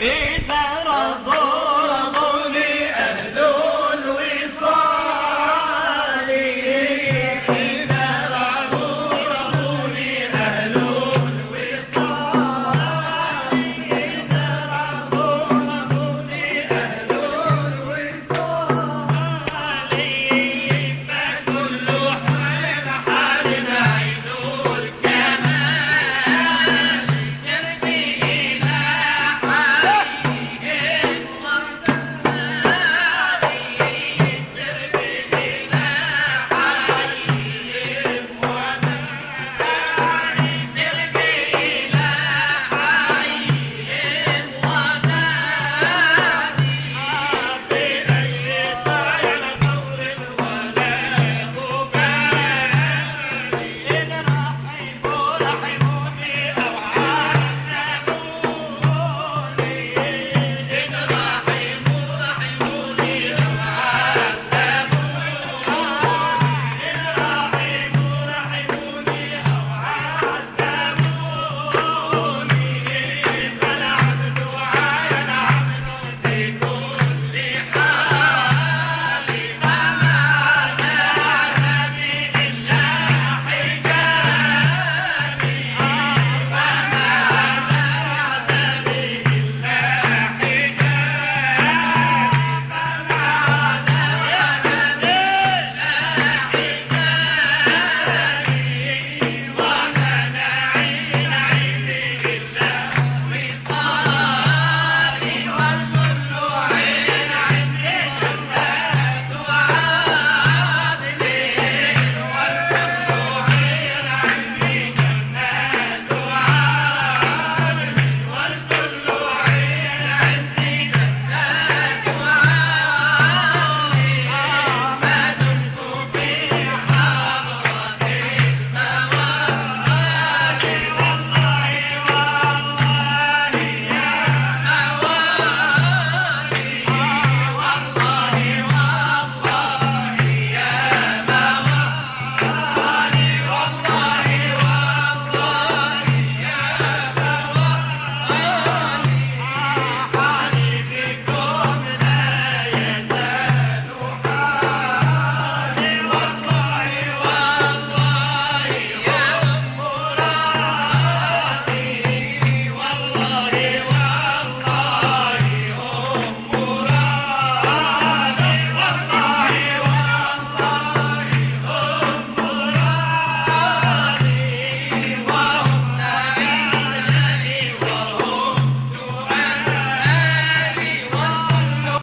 إذا رضوا